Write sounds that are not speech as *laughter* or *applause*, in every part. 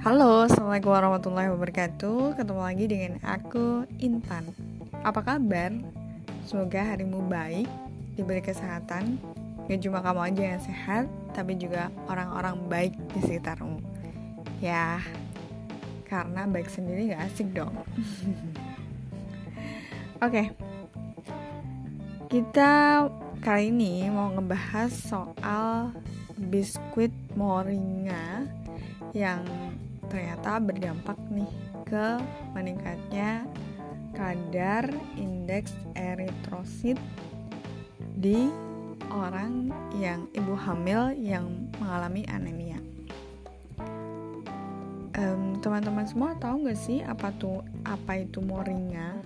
Halo, Assalamualaikum warahmatullahi wabarakatuh. Ketemu lagi dengan aku, Intan. Apa kabar? Semoga harimu baik, diberi kesehatan. Gak cuma kamu aja yang sehat, tapi juga orang-orang baik di sekitarmu. Ya, karena baik sendiri gak asik dong. *laughs* Oke. Kita kali ini mau ngebahas soal biskuit moringa yang ternyata berdampak nih ke meningkatnya kadar indeks eritrosit di orang yang ibu hamil yang mengalami anemia. teman-teman semua tahu nggak sih apa tuh apa itu moringa?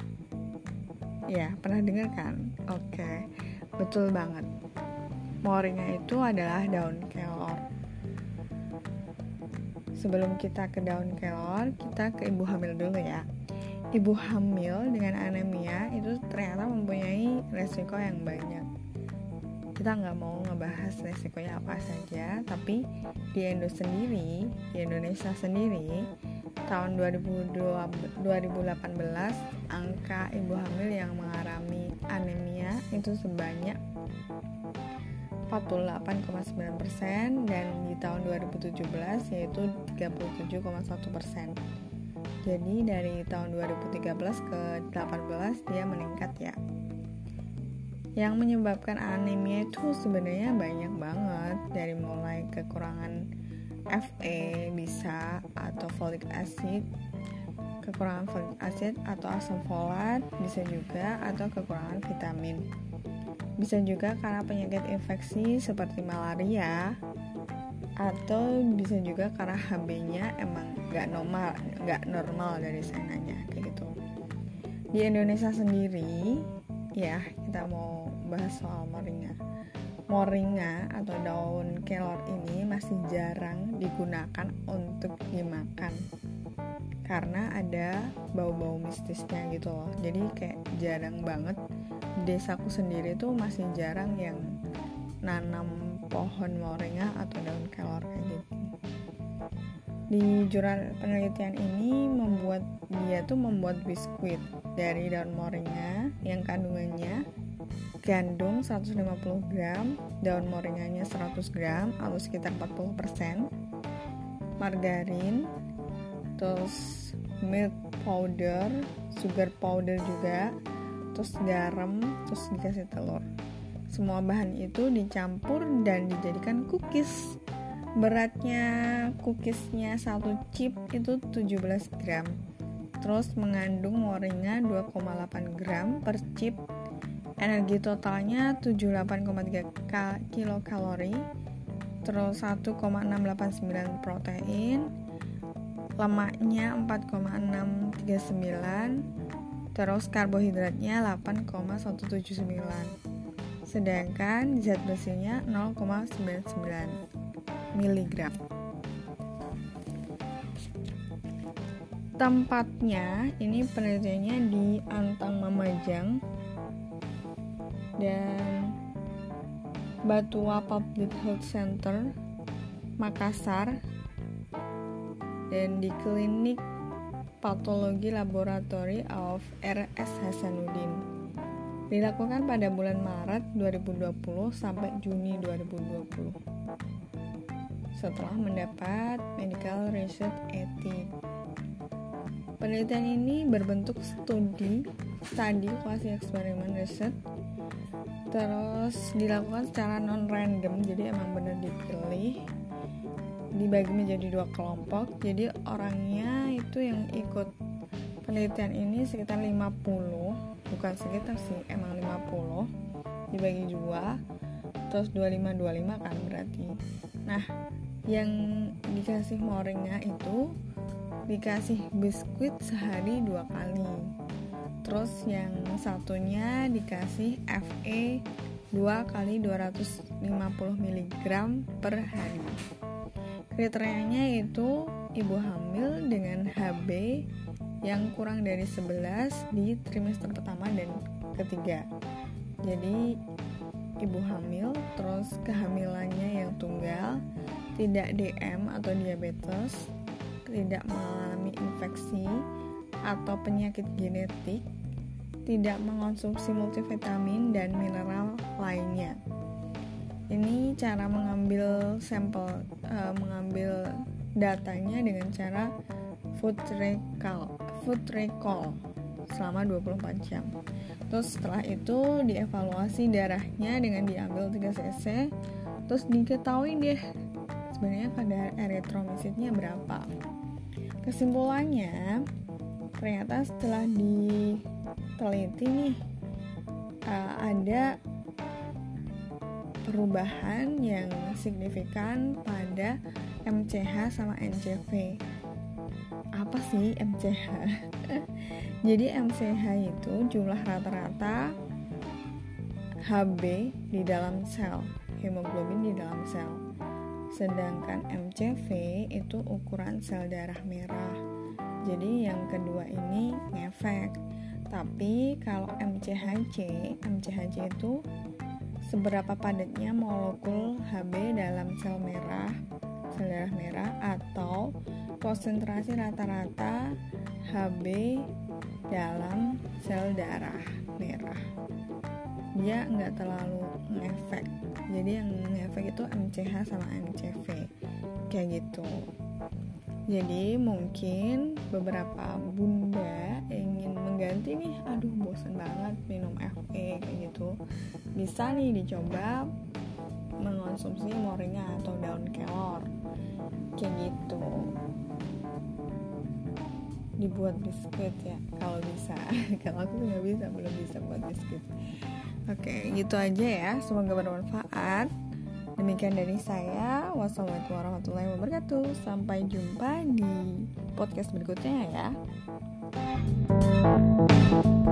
Ya pernah dengar kan? Oke, betul banget. Moringa itu adalah daun kelor sebelum kita ke daun kelor, kita ke ibu hamil dulu ya. Ibu hamil dengan anemia itu ternyata mempunyai resiko yang banyak. Kita nggak mau ngebahas resikonya apa saja, tapi di Indo sendiri, di Indonesia sendiri, tahun 2018 angka ibu hamil yang mengalami anemia itu sebanyak 48,9% dan di tahun 2017 yaitu 37,1%. Jadi dari tahun 2013 ke 18 dia meningkat ya. Yang menyebabkan anemia itu sebenarnya banyak banget dari mulai kekurangan Fe bisa atau folic acid kekurangan folic acid atau asam folat bisa juga atau kekurangan vitamin bisa juga karena penyakit infeksi seperti malaria atau bisa juga karena HB-nya emang nggak normal, nggak normal dari sananya kayak gitu. Di Indonesia sendiri, ya kita mau bahas soal moringa. Moringa atau daun kelor ini masih jarang digunakan untuk dimakan karena ada bau-bau mistisnya gitu loh. Jadi kayak jarang banget desaku sendiri tuh masih jarang yang nanam pohon moringa atau daun kelor kayak gitu. Di jurnal penelitian ini membuat dia tuh membuat biskuit dari daun moringa yang kandungannya gandum 150 gram, daun moringanya 100 gram atau sekitar 40%, margarin, terus milk powder, sugar powder juga, terus garam terus dikasih telur. Semua bahan itu dicampur dan dijadikan cookies. Beratnya cookiesnya satu chip itu 17 gram. Terus mengandung moringa 2,8 gram per chip. Energi totalnya 78,3 kilokalori. Terus 1,689 protein. Lemaknya 4,639 terus karbohidratnya 8,179 sedangkan zat besinya 0,99 mg tempatnya ini penelitiannya di Antang Mamajang. Dan Batua Public Health Center Makassar. Dan di klinik Patologi Laboratory of RS Hasanuddin. Dilakukan pada bulan Maret 2020 sampai Juni 2020. Setelah mendapat Medical Research Ethics. Penelitian ini berbentuk studi, studi kuasi eksperimen riset, terus dilakukan secara non-random, jadi emang benar dipilih dibagi menjadi dua kelompok. Jadi orangnya itu yang ikut penelitian ini sekitar 50 bukan sekitar sih emang 50 dibagi dua terus 25 25 kan berarti. Nah yang dikasih moringnya itu dikasih biskuit sehari dua kali terus yang satunya dikasih FE 2 kali 250 mg per hari Kriterianya itu ibu hamil dengan HB yang kurang dari 11 di trimester pertama dan ketiga. Jadi ibu hamil terus kehamilannya yang tunggal, tidak DM atau diabetes, tidak mengalami infeksi atau penyakit genetik, tidak mengonsumsi multivitamin dan mineral lainnya. Ini cara mengambil sampel, uh, mengambil datanya dengan cara food recall, food recall selama 24 jam. Terus setelah itu dievaluasi darahnya dengan diambil 3 cc, terus diketahui deh sebenarnya kadar eritromicitnya berapa. Kesimpulannya, ternyata setelah diteliti nih uh, ada perubahan yang signifikan pada MCH sama NCV. Apa sih MCH? *laughs* Jadi MCH itu jumlah rata-rata HB di dalam sel, hemoglobin di dalam sel. Sedangkan MCV itu ukuran sel darah merah. Jadi yang kedua ini ngefek. Tapi kalau MCHC, MCHC itu seberapa padatnya molekul HB dalam sel merah, sel darah merah atau konsentrasi rata-rata HB dalam sel darah merah. Dia nggak terlalu ngefek. Jadi yang ngefek itu MCH sama MCV kayak gitu jadi mungkin beberapa bunda ingin mengganti nih aduh bosan banget minum FE kayak gitu. Bisa nih dicoba mengonsumsi moringa atau daun kelor kayak gitu. Dibuat biskuit ya kalau bisa. *laughs* Kalau aku nggak bisa belum bisa buat biskuit. Oke gitu aja ya. Semoga bermanfaat Demikian dari saya. Wassalamualaikum warahmatullahi wabarakatuh. Sampai jumpa di podcast berikutnya ya.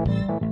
Thank you